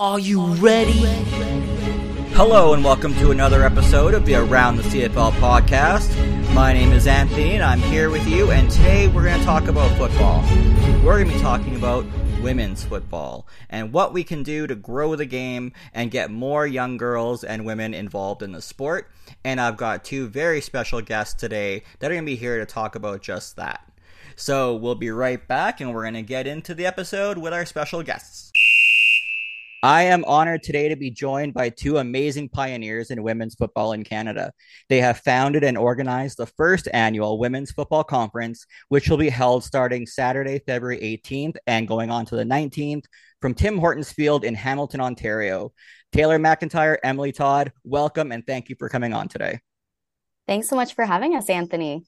Are you ready? Hello, and welcome to another episode of the Around the CFL podcast. My name is Anthony, and I'm here with you, and today we're going to talk about football. We're going to be talking about women's football and what we can do to grow the game and get more young girls and women involved in the sport. And I've got two very special guests today that are going to be here to talk about just that. So we'll be right back, and we're going to get into the episode with our special guests. I am honored today to be joined by two amazing pioneers in women's football in Canada. They have founded and organized the first annual Women's Football Conference, which will be held starting Saturday, February 18th and going on to the 19th from Tim Hortons Field in Hamilton, Ontario. Taylor MacIntyre, Emily Todd, welcome and thank you for coming on today. Thanks so much for having us, Anthony.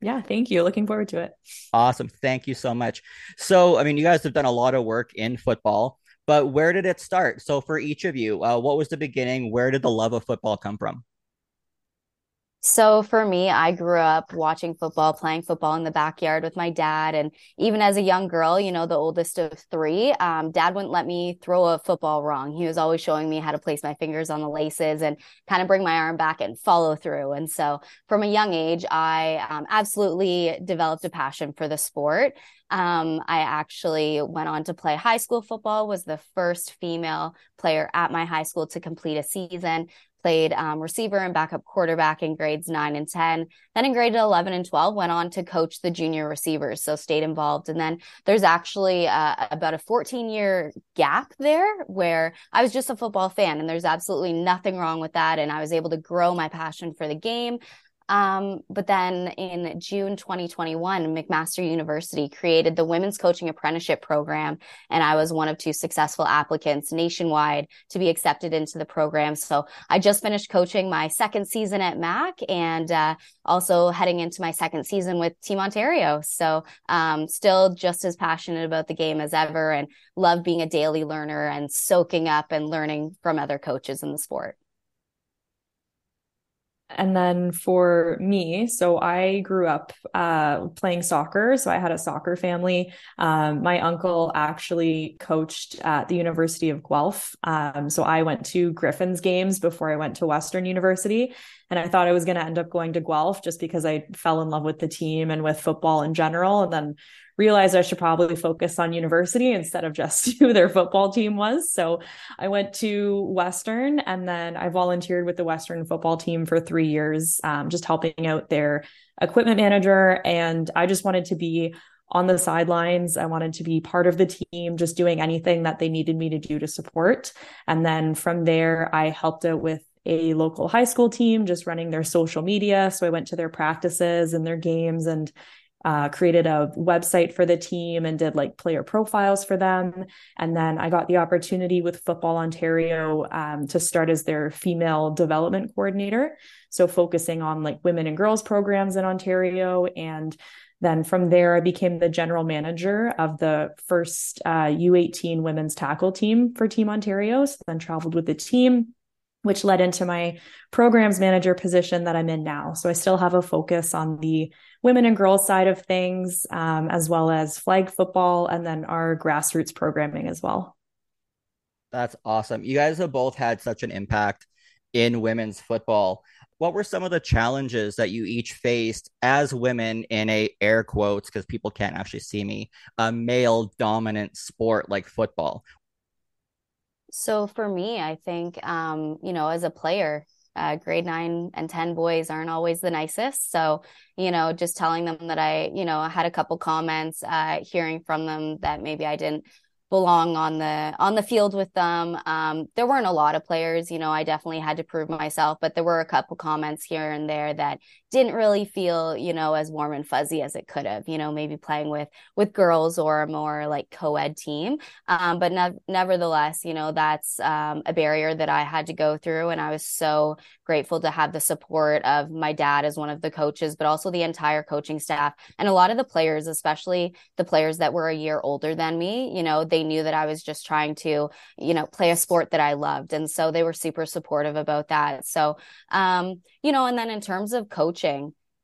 Yeah, thank you. Looking forward to it. Awesome. Thank you so much. So, I mean, you guys have done a lot of work in football. But where did it start? So for each of you, uh, what was the beginning? Where did the love of football come from? So for me, I grew up watching football, playing football in the backyard with my dad. And even as a young girl, you know, the oldest of three, um, dad wouldn't let me throw a football wrong. He was always showing me how to place my fingers on the laces and kind of bring my arm back and follow through. And so from a young age, I um, absolutely developed a passion for the sport. Um, I actually went on to play high school football, was the first female player at my high school to complete a season played um, receiver and backup quarterback in grades 9 and 10 then in grade 11 and 12 went on to coach the junior receivers so stayed involved. And then there's actually uh, about a 14 year gap there where i was just a football fan and there's absolutely nothing wrong with that. And i was able to grow my passion for the game um, but then in June 2021, McMaster University created the Women's Coaching Apprenticeship Program, and I was one of two successful applicants nationwide to be accepted into the program. So I just finished coaching my second season at MAC and uh, also heading into my second season with Team Ontario. So um, still just as passionate about the game as ever and love being a daily learner and soaking up and learning from other coaches in the sport. And then for me, so I grew up uh, playing soccer. So I had a soccer family. Um, my uncle actually coached at the University of Guelph. Um, so I went to Griffins games before I went to Western University. And I thought I was going to end up going to Guelph just because I fell in love with the team and with football in general. And then realized I should probably focus on university instead of just who their football team was. So I went to Western and then I volunteered with the Western football team for three years, um, just helping out their equipment manager. And I just wanted to be on the sidelines. I wanted to be part of the team, just doing anything that they needed me to do to support. And then from there, I helped out with a local high school team, just running their social media. So I went to their practices and their games and uh, created a website for the team and did like player profiles for them. And then I got the opportunity with Football Ontario um, to start as their female development coordinator. So focusing on like women and girls programs in Ontario. And then from there, I became the general manager of the first uh, U18 women's tackle team for Team Ontario. So then traveled with the team which led into my programs manager position that I'm in now. So I still have a focus on the women and girls side of things, um, as well as flag football and then our grassroots programming as well. That's awesome. You guys have both had such an impact in women's football. What were some of the challenges that you each faced as women in a air quotes because people can't actually see me a male dominant sport like football? So for me, I think, um, you know, as a player, uh, grade nine and 10 boys aren't always the nicest. So, you know, just telling them that I, you know, I had a couple comments, uh, hearing from them that maybe I didn't belong on the on the field with them. Um, there weren't a lot of players, you know. I definitely had to prove myself, but there were a couple comments here and there that didn't really feel, you know, as warm and fuzzy as it could have. You know, maybe playing with with girls or a more like co-ed team. Um, but ne- nevertheless, you know, that's um, a barrier that I had to go through, and I was so grateful to have the support of my dad as one of the coaches, but also the entire coaching staff and a lot of the players, especially the players that were a year older than me. You know, they knew that I was just trying to, you know, play a sport that I loved. And so they were super supportive about that. So, um, you know, and then in terms of coaching,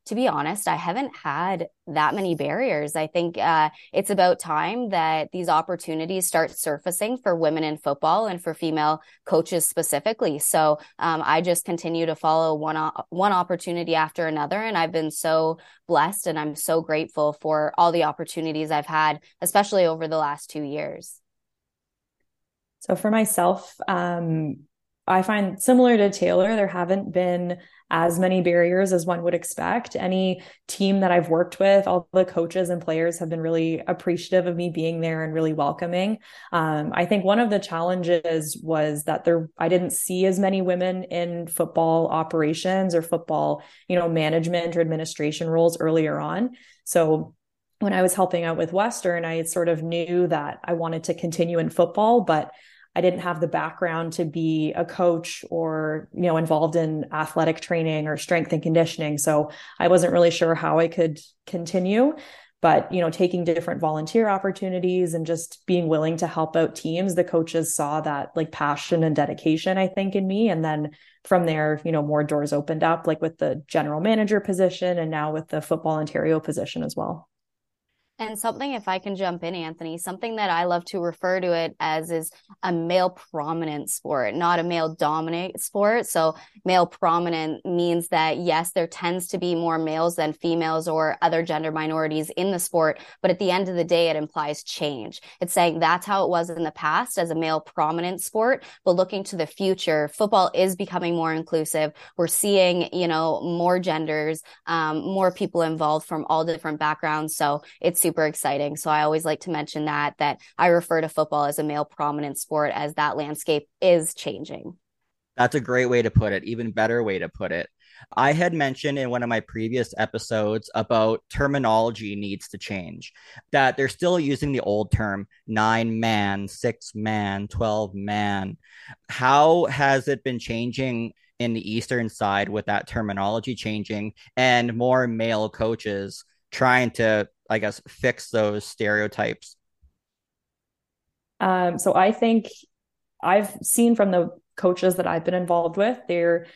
to be honest, I haven't had that many barriers. I think uh, it's about time that these opportunities start surfacing for women in football and for female coaches specifically. So um, I just continue to follow one one opportunity after another, and I've been so blessed, and I'm so grateful for all the opportunities I've had, especially over the last two years. So for myself, um, I find similar to Taylor, there haven't been as many barriers as one would expect. Any team that I've worked with, all the coaches and players have been really appreciative of me being there and really welcoming. Um, I think one of the challenges was that there, I didn't see as many women in football operations or football, you know, management or administration roles earlier on. So when I was helping out with Western, I sort of knew that I wanted to continue in football, but I didn't have the background to be a coach or, you know, involved in athletic training or strength and conditioning. So I wasn't really sure how I could continue. But, you know, taking different volunteer opportunities and just being willing to help out teams, the coaches saw that like passion and dedication, I think, in me. And then from there, you know, more doors opened up, like with the general manager position and now with the Football Ontario position as well. And something, if I can jump in, Anthony, something that I love to refer to it as is a male prominent sport, not a male dominant sport. So, male prominent means that, yes, there tends to be more males than females or other gender minorities in the sport. But at the end of the day, it implies change. It's saying that's how it was in the past as a male prominent sport. But looking to the future, football is becoming more inclusive. We're seeing, you know, more genders, um, more people involved from all different backgrounds. So, it's super exciting. So I always like to mention that that I refer to football as a male prominent sport as that landscape is changing. That's a great way to put it, even better way to put it. I had mentioned in one of my previous episodes about terminology needs to change, that they're still using the old term nine man, six man, 12 man. How has it been changing in the Eastern side with that terminology changing and more male coaches trying to I guess, fix those stereotypes? Um, so I think I've seen from the coaches that I've been involved with, they're,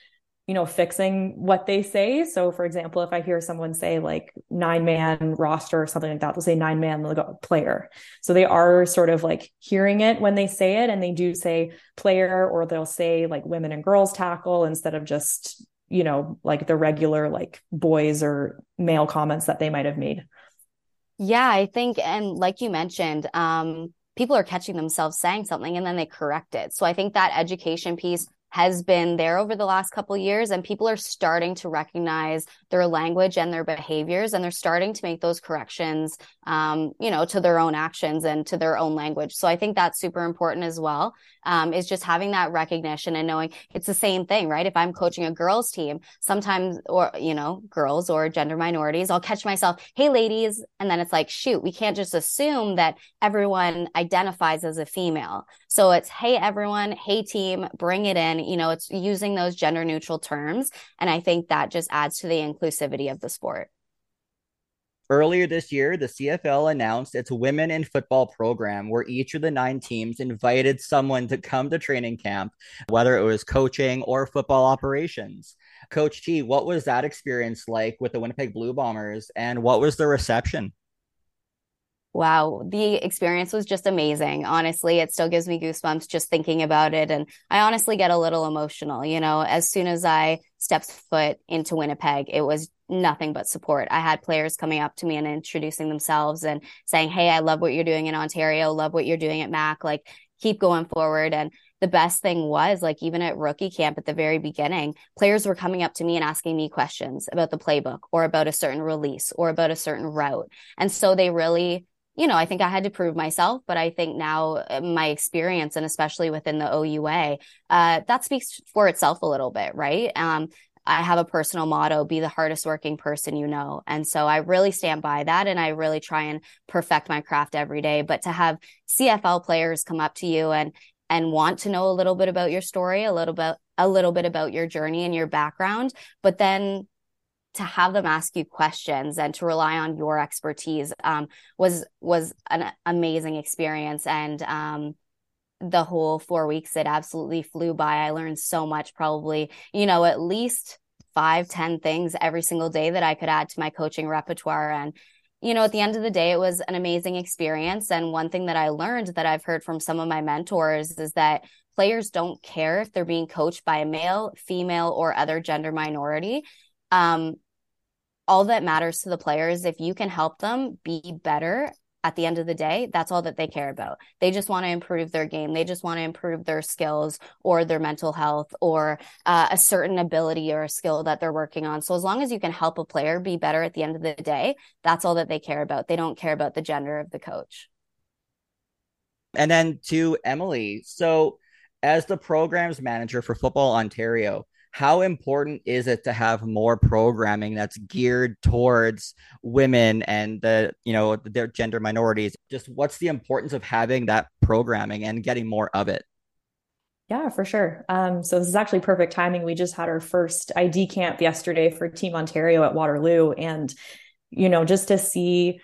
you know, fixing what they say. So, for example, if I hear someone say like nine man roster or something like that, they'll say nine man player. So they are sort of like hearing it when they say it, and they do say player, or they'll say like women and girls tackle instead of just, you know, like the regular like boys or male comments that they might have made. Yeah, I think, and like you mentioned, um, people are catching themselves saying something and then they correct it. So I think that education piece has been there over the last couple years and people are starting to recognize their language and their behaviors and they're starting to make those corrections um, you know to their own actions and to their own language. So i think that's super important as well um, is just having that recognition and knowing it's the same thing right? If i'm coaching a girls team sometimes or you know girls or gender minorities i'll catch myself hey ladies and then it's like shoot we can't just assume that everyone identifies as a female. So it's hey everyone hey team bring it in you know, it's using those gender neutral terms. And I think that just adds to the inclusivity of the sport. Earlier this year, the CFL announced its Women in Football program, where each of the nine teams invited someone to come to training camp, whether it was coaching or football operations. Coach T, what was that experience like with the Winnipeg Blue Bombers, and what was the reception? Wow, the experience was just amazing. Honestly, it still gives me goosebumps just thinking about it. And I honestly get a little emotional. You know, as soon as I stepped foot into Winnipeg, it was nothing but support. I had players coming up to me and introducing themselves and saying, Hey, I love what you're doing in Ontario, love what you're doing at Mac. Like, keep going forward. And the best thing was like even at rookie camp at the very beginning, players were coming up to me and asking me questions about the playbook or about a certain release or about a certain route. And so they really you know, I think I had to prove myself, but I think now uh, my experience and especially within the OUA, uh, that speaks for itself a little bit, right? Um, I have a personal motto, be the hardest working person you know. And so I really stand by that and I really try and perfect my craft every day. But to have CFL players come up to you and and want to know a little bit about your story, a little bit a little bit about your journey and your background, but then to have them ask you questions and to rely on your expertise um, was was an amazing experience and um, the whole four weeks it absolutely flew by i learned so much probably you know at least five, ten things every single day that I could add to my coaching repertoire. And, you know, at the end of the day, it was an amazing experience. And one thing that I learned that I've heard from some of my mentors is that players don't care if they're being coached by a male, female, or other gender minority. Um, all that matters to the players if you can help them be better at the end of the day, that's all that they care about. They just want to improve their game. They just want to improve their skills or their mental health or uh, a certain ability or a skill that they're working on. So as long as you can help a player be better at the end of the day, that's all that they care about. They don't care about the gender of the coach. And then to Emily. So as the programs manager for Football Ontario, how important is it to have more programming that's geared towards women and the you know their gender minorities just what's the importance of having that programming and getting more of it yeah, for sure. Um, so this is actually perfect timing. We just had our first ID camp yesterday for Team Ontario at Waterloo, and you know, just to see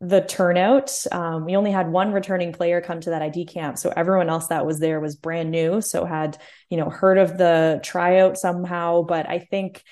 the turnout. Um, we only had one returning player come to that ID camp. So everyone else that was there was brand new. So had, you know, heard of the tryout somehow. But I think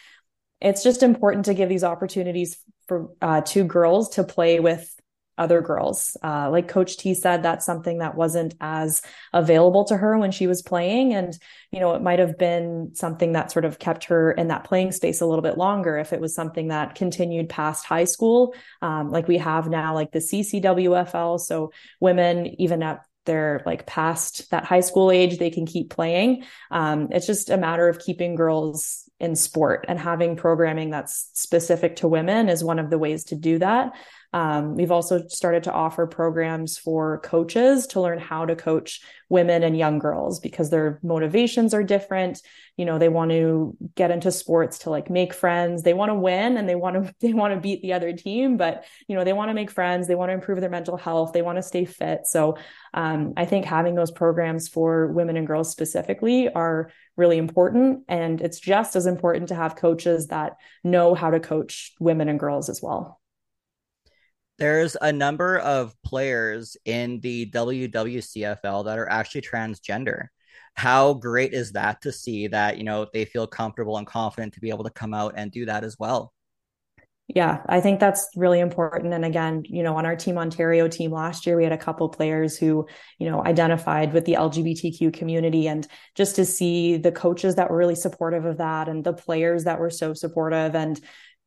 it's just important to give these opportunities for uh, two girls to play with other girls. Uh, like Coach T said, that's something that wasn't as available to her when she was playing. And, you know, it might have been something that sort of kept her in that playing space a little bit longer if it was something that continued past high school, um, like we have now, like the CCWFL. So women, even at they're like past that high school age, they can keep playing. Um, it's just a matter of keeping girls in sport and having programming that's specific to women is one of the ways to do that. Um, we've also started to offer programs for coaches to learn how to coach women and young girls because their motivations are different. You know, they want to get into sports to like make friends. They want to win and they want to they want to beat the other team, but you know, they want to make friends. They want to improve their mental health. They want to stay fit. So um, I think having those programs for women and girls specifically are really important, and it's just as important to have coaches that know how to coach women and girls as well. There's a number of players in the WWCFL that are actually transgender. How great is that to see that, you know, they feel comfortable and confident to be able to come out and do that as well? Yeah, I think that's really important. And again, you know, on our Team Ontario team last year, we had a couple players who, you know, identified with the LGBTQ community. And just to see the coaches that were really supportive of that and the players that were so supportive and,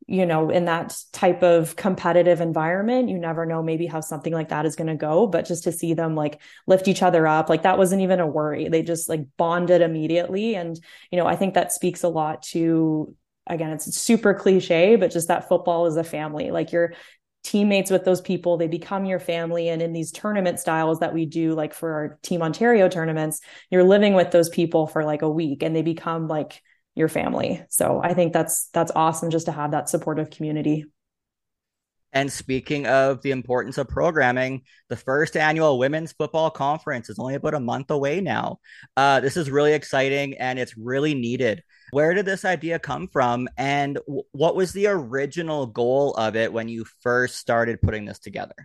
you know, in that type of competitive environment, you never know maybe how something like that is going to go. But just to see them like lift each other up, like that wasn't even a worry. They just like bonded immediately. And, you know, I think that speaks a lot to, again, it's super cliche, but just that football is a family. Like you're teammates with those people they become your family and in these tournament styles that we do like for our team ontario tournaments you're living with those people for like a week and they become like your family. So I think that's that's awesome just to have that supportive community. And speaking of the importance of programming, the first annual women's football conference is only about a month away now. Uh, this is really exciting and it's really needed. Where did this idea come from? And w- what was the original goal of it when you first started putting this together?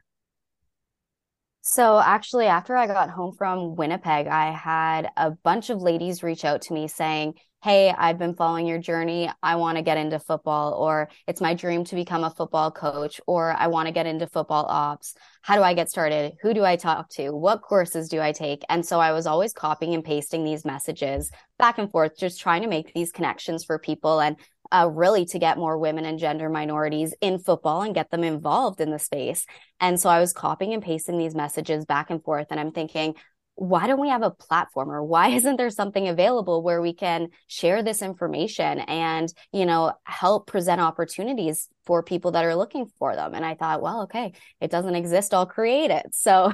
So, actually, after I got home from Winnipeg, I had a bunch of ladies reach out to me saying, hey, I've been following your journey. I want to get into football, or it's my dream to become a football coach, or I want to get into football ops. How do I get started? Who do I talk to? What courses do I take? And so I was always copying and pasting these messages back and forth, just trying to make these connections for people and uh, really to get more women and gender minorities in football and get them involved in the space. And so I was copying and pasting these messages back and forth. And I'm thinking, why don't we have a platform or why isn't there something available where we can share this information and you know help present opportunities for people that are looking for them? And i thought well okay it doesn't exist i'll create it. So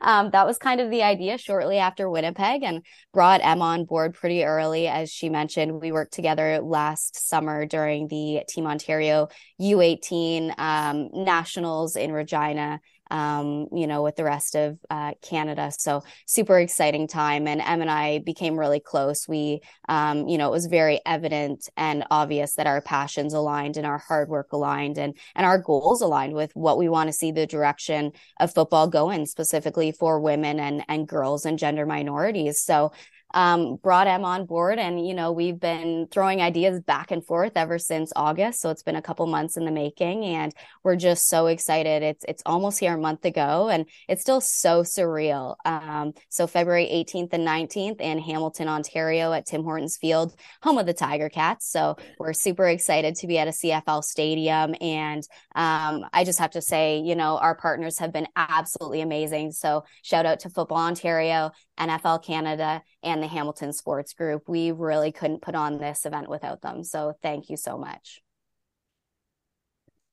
um, that was kind of the idea shortly after winnipeg and brought emma on board pretty early. As she mentioned we worked together last summer during the team ontario u18 um, nationals in regina um, you know, with the rest of uh, Canada. So super exciting time. And Em and I became really close. We, um, you know, it was very evident and obvious that our passions aligned and our hard work aligned and, and our goals aligned with what we want to see the direction of football go in specifically for women and, and girls and gender minorities. So um, brought Em on board. And, you know, we've been throwing ideas back and forth ever since August. So it's been a couple months in the making and we're just so excited. It's, it's almost here a month ago and it's still so surreal. Um, so February 18th and 19th in Hamilton, Ontario at Tim Hortons Field, home of the Tiger Cats. So we're super excited to be at a CFL stadium. And um, I just have to say, you know, our partners have been absolutely amazing. So shout out to Football Ontario, NFL Canada, and the Hamilton Sports Group. We really couldn't put on this event without them. So thank you so much.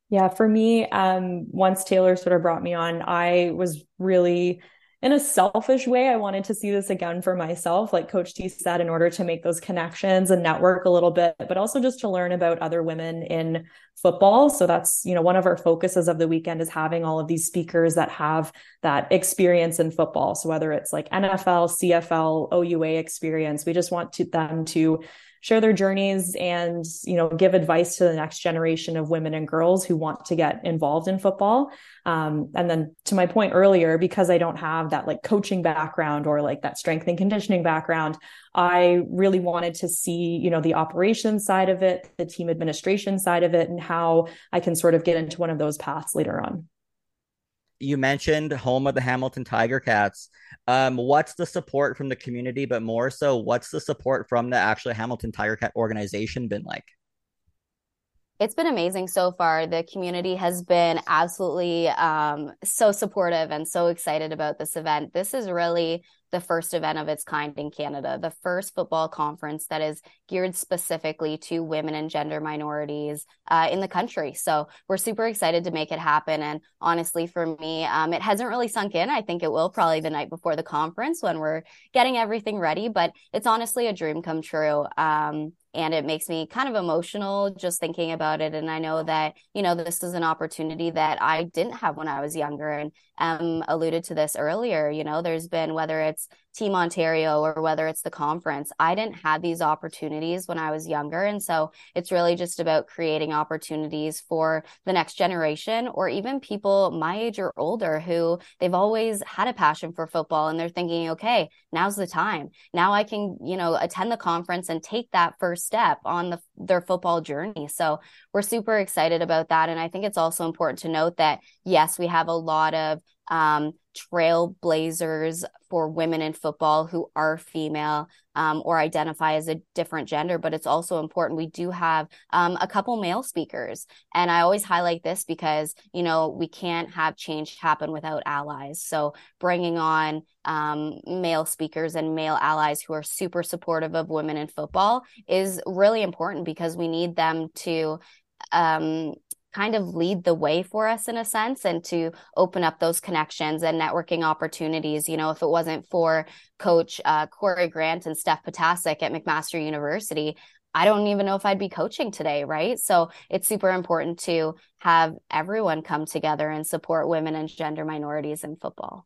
Yeah, for me, um, once Taylor sort of brought me on, I was really in a selfish way, I wanted to see this again for myself, like Coach T said, in order to make those connections and network a little bit, but also just to learn about other women in football. So that's, you know, one of our focuses of the weekend is having all of these speakers that have that experience in football. So whether it's like NFL, CFL, OUA experience, we just want to, them to share their journeys and you know give advice to the next generation of women and girls who want to get involved in football. Um, and then to my point earlier because i don't have that like coaching background or like that strength and conditioning background i really wanted to see you know the operations side of it the team administration side of it and how i can sort of get into one of those paths later on you mentioned home of the Hamilton Tiger Cats. Um, what's the support from the community, but more so, what's the support from the actual Hamilton Tiger Cat organization been like? It's been amazing so far. The community has been absolutely um, so supportive and so excited about this event. This is really the first event of its kind in Canada, the first football conference that is geared specifically to women and gender minorities uh, in the country. So we're super excited to make it happen. And honestly, for me, um, it hasn't really sunk in. I think it will probably the night before the conference when we're getting everything ready, but it's honestly a dream come true. Um, and it makes me kind of emotional just thinking about it. And i know that you know this is an opportunity that i didn't have when i was younger. And um alluded to this earlier you know there's been whether it's Team Ontario or whether it's the conference. I didn't have these opportunities when I was younger. And so it's really just about creating opportunities for the next generation or even people my age or older who they've always had a passion for football and they're thinking, okay, now's the time. Now I can, you know, attend the conference and take that first step on the, their football journey. So we're super excited about that. And I think it's also important to note that, yes, we have a lot of um, trailblazers for women in football who are female um, or identify as a different gender, but it's also important. We do have um, a couple male speakers. And I always highlight this because, you know, we can't have change happen without allies. So bringing on um, male speakers and male allies who are super supportive of women in football is really important because we need them to um, kind of lead the way for us in a sense and to open up those connections and networking opportunities. You know, if it wasn't for coach uh, Corey Grant and Steph Potasic at McMaster University, I don't even know if I'd be coaching today, right? So it's super important to have everyone come together and support women and gender minorities in football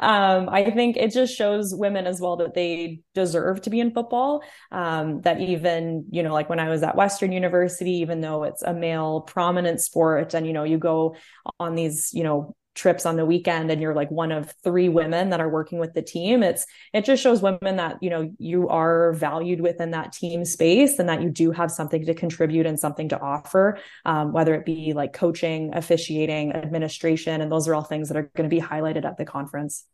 um, I think it just shows women as well that they deserve to be in football. Um, that even, you know, like when I was at Western University, even though it's a male prominent sport and, you know, you go on these, you know, trips on the weekend and you're like one of three women that are working with the team it's it just shows women that you know you are valued within that team space and that you do have something to contribute and something to offer um, whether it be like coaching officiating administration and those are all things that are going to be highlighted at the conference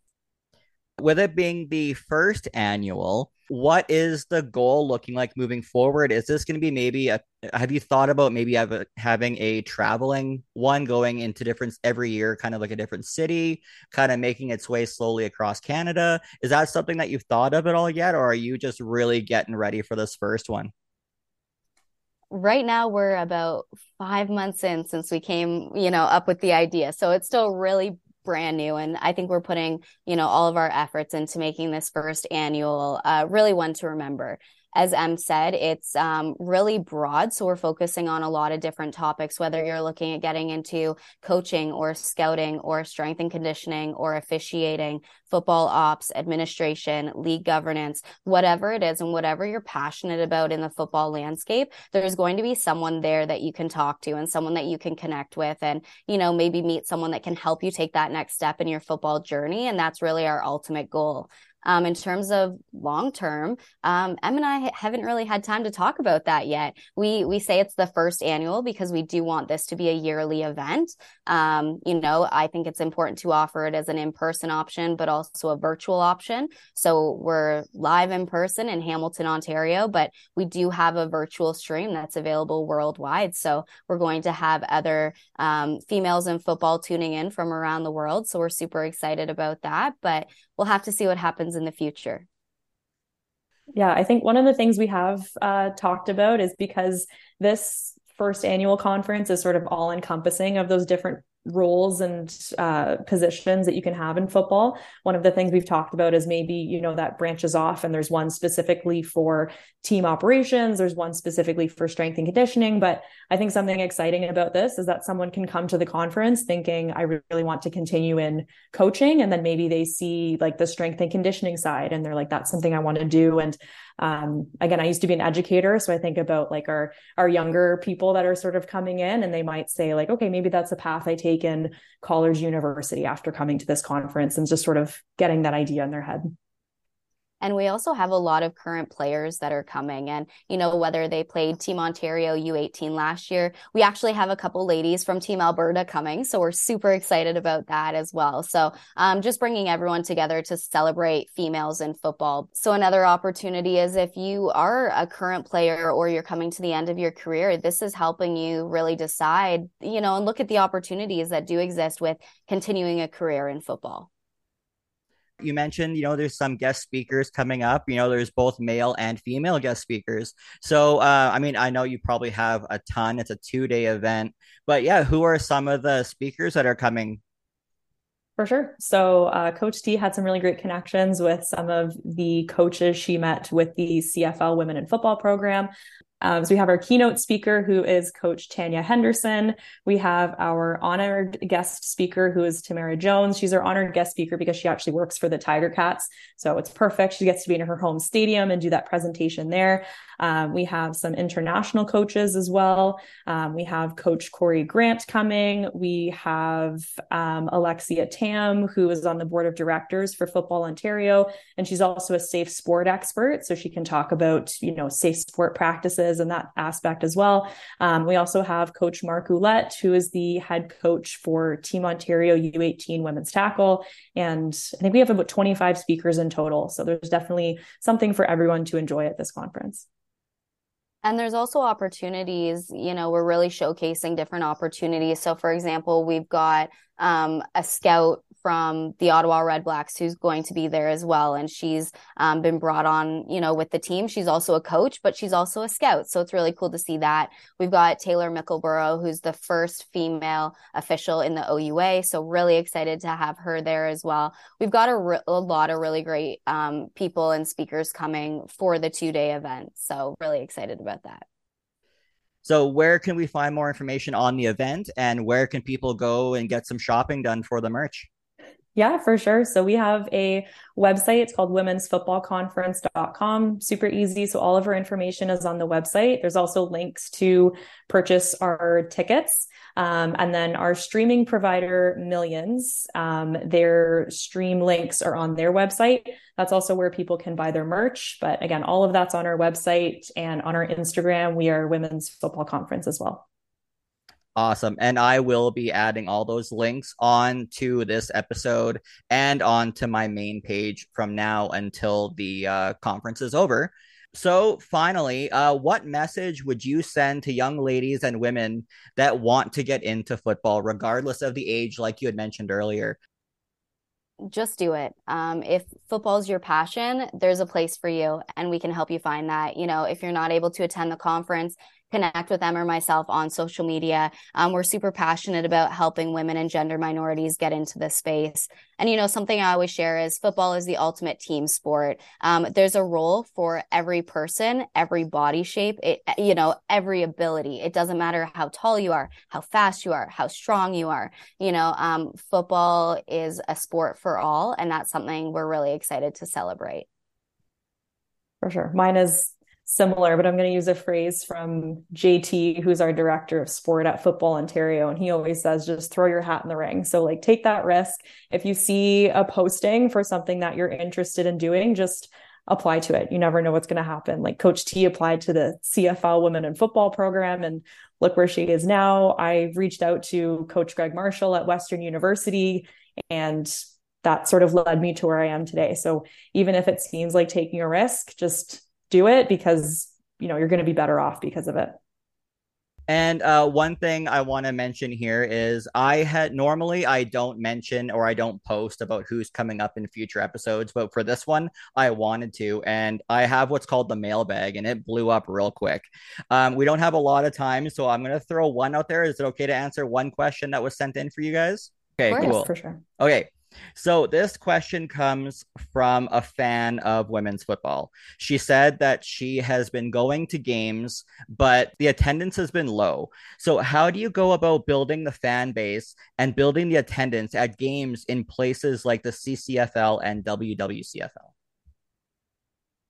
with it being the first annual, what is the goal looking like moving forward? Is this going to be maybe a, have you thought about maybe a, having a traveling one going into different every year, kind of like a different city, kind of making its way slowly across Canada? Is that something that you've thought of at all yet, or are you just really getting ready for this first one? right now we're about five months in since we came you know up with the idea so it's still really brand new and i think we're putting you know all of our efforts into making this first annual uh, really one to remember as Em said, it's um, really broad. So we're focusing on a lot of different topics, whether you're looking at getting into coaching or scouting or strength and conditioning or officiating, football ops, administration, league governance, whatever it is, and whatever you're passionate about in the football landscape, there's going to be someone there that you can talk to and someone that you can connect with and, you know, maybe meet someone that can help you take that next step in your football journey. And that's really our ultimate goal. Um, in terms of long term, um, Em and I haven't really had time to talk about that yet. We we say it's the first annual because we do want this to be a yearly event. Um, you know, I think it's important to offer it as an in person option, but also a virtual option. So we're live in person in Hamilton, Ontario, but we do have a virtual stream that's available worldwide. So we're going to have other um, females in football tuning in from around the world. So we're super excited about that, but we'll have to see what happens in the future. Yeah, I think one of the things we have uh, talked about is because this first annual conference is sort of all encompassing of those different roles and uh, positions that you can have in football. One of the things we've talked about is maybe, you know, that branches off and there's one specifically for team operations, there's one specifically for strength and conditioning. But I think something exciting about this is that someone can come to the conference thinking, I really want to continue in coaching. And then maybe they see like the strength and conditioning side and they're like, that's something I want to do. And um, again, I used to be an educator, so I think about like our our younger people that are sort of coming in, and they might say like, okay, maybe that's a path I take in college, university after coming to this conference, and just sort of getting that idea in their head. And we also have a lot of current players that are coming. And, you know, whether they played Team Ontario U18 last year, we actually have a couple ladies from Team Alberta coming. So we're super excited about that as well. So um, just bringing everyone together to celebrate females in football. So another opportunity is if you are a current player or you're coming to the end of your career, this is helping you really decide, you know, and look at the opportunities that do exist with continuing a career in football you mentioned, you know, there's some guest speakers coming up. You know, there's both male and female guest speakers. So, uh, I mean, I know you probably have a ton. It's a two day event, but yeah, who are some of the speakers that are coming? For sure. So, uh, Coach T had some really great connections with some of the coaches she met with the CFL Women in Football program. Um, so we have our keynote speaker, who is Coach Tanya Henderson. We have our honored guest speaker, who is Tamara Jones. She's our honored guest speaker because she actually works for the Tiger Cats. So it's perfect. She gets to be in her home stadium and do that presentation there. Um, we have some international coaches as well. Um, we have Coach Corey Grant coming. We have um, Alexia Tam, who is on the board of directors for Football Ontario, and she's also a safe sport expert, so she can talk about you know safe sport practices and that aspect as well. Um, we also have Coach Mark Ouellette, who is the head coach for Team Ontario U18 women's tackle, and I think we have about 25 speakers in total. So there's definitely something for everyone to enjoy at this conference. And there's also opportunities, you know, we're really showcasing different opportunities. So, for example, we've got um, a scout from the Ottawa Red Blacks who's going to be there as well. And she's um, been brought on, you know, with the team. She's also a coach, but she's also a scout. So it's really cool to see that. We've got Taylor Mickleborough, who's the first female official in the OUA. So really excited to have her there as well. We've got a, re- a lot of really great um, people and speakers coming for the two day event. So really excited about that. So, where can we find more information on the event and where can people go and get some shopping done for the merch? Yeah, for sure. So we have a website. It's called womensfootballconference.com. Super easy. So all of our information is on the website. There's also links to purchase our tickets. Um, and then our streaming provider, Millions, um, their stream links are on their website. That's also where people can buy their merch. But again, all of that's on our website and on our Instagram. We are Women's Football Conference as well. Awesome. And I will be adding all those links on to this episode and on to my main page from now until the uh, conference is over. So, finally, uh, what message would you send to young ladies and women that want to get into football, regardless of the age, like you had mentioned earlier? Just do it. Um, if football is your passion, there's a place for you, and we can help you find that. You know, if you're not able to attend the conference, connect with them or myself on social media. Um, we're super passionate about helping women and gender minorities get into this space. And, you know, something I always share is football is the ultimate team sport. Um, there's a role for every person, every body shape, it, you know, every ability. It doesn't matter how tall you are, how fast you are, how strong you are. You know, um, football is a sport for all. And that's something we're really excited to celebrate. For sure. Mine is similar, but I'm going to use a phrase from JT, who's our director of sport at Football Ontario. And he always says, just throw your hat in the ring. So, like, take that risk. If you see a posting for something that you're interested in doing, just apply to it. You never know what's going to happen. Like Coach T applied to the CFL Women in Football program and look where she is now. I reached out to Coach Greg Marshall at Western University and that sort of led me to where I am today. So even if it seems like taking a risk, just do it because you know you're going to be better off because of it. And uh, one thing I want to mention here is I had normally I don't mention or I don't post about who's coming up in future episodes, but for this one I wanted to, and I have what's called the mailbag, and it blew up real quick. Um, we don't have a lot of time, so I'm gonna throw one out there. Is it okay to answer one question that was sent in for you guys? Okay, cool. For sure. Okay, so this question comes from a fan of women's football. She said that she has been going to games, but the attendance has been low. So how do you go about building the fan base and building the attendance at games in places like the CCFL and WWCFL?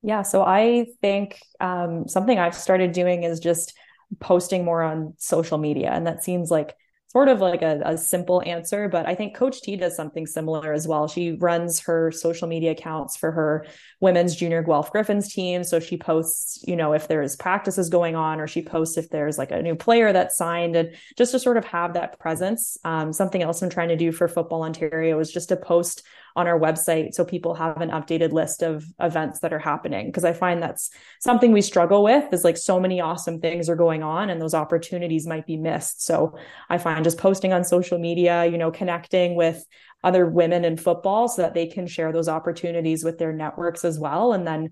Yeah, so I think um, something I've started doing is just posting more on social media. And that seems like sort of like a, a, simple answer, but I think Coach T does something similar as well. She runs her social media accounts for her women's junior Guelph Griffins team. So she posts, you know, if there's practices going on, or she posts if there's like a new player that's signed, and just to sort of have that presence. Um, something else I'm trying to do for Football Ontario is just to post on our website so people have an updated list of events that are happening. Because i find that's something we struggle with is like so many awesome things are going on and those opportunities might be missed. So i find just posting on social media you know connecting with other women in football so that they can share those opportunities with their networks as well. And then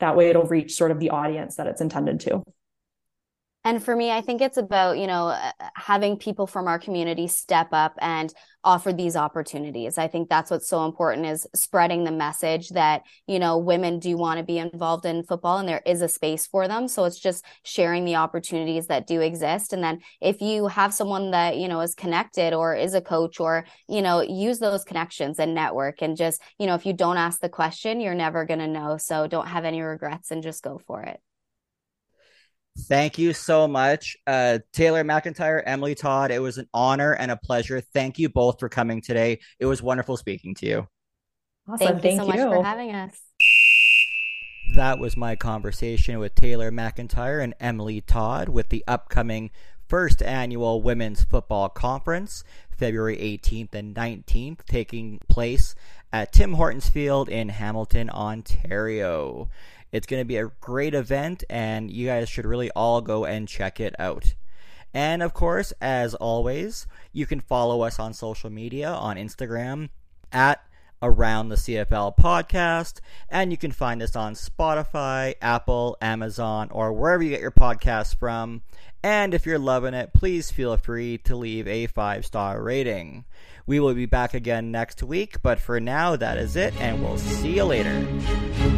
that way it'll reach sort of the audience that it's intended to and for me, I think it's about, you know, uh, having people from our community step up and offer these opportunities. I think that's what's so important is spreading the message that, you know, women do want to be involved in football and there is a space for them. So it's just sharing the opportunities that do exist. And then if you have someone that, you know, is connected or is a coach or, you know, use those connections and network and just, you know, if you don't ask the question, you're never going to know. So don't have any regrets and just go for it. Thank you so much, uh, Taylor MacIntyre, Emily Todd. It was an honor and a pleasure. Thank you both for coming today. It was wonderful speaking to you. Awesome. Thank, Thank you so you. much for having us. That was my conversation with Taylor MacIntyre and Emily Todd with the upcoming first annual Women's Football Conference, February 18th and 19th, taking place at Tim Hortons Field in Hamilton, Ontario. It's going to be a great event, and you guys should really all go and check it out. And of course, as always, you can follow us on social media on Instagram at Around the CFL podcast, and you can find us on Spotify, Apple, Amazon, or wherever you get your podcasts from. And if you're loving it, please feel free to leave a five star rating. We will be back again next week, but for now, that is it, and we'll see you later.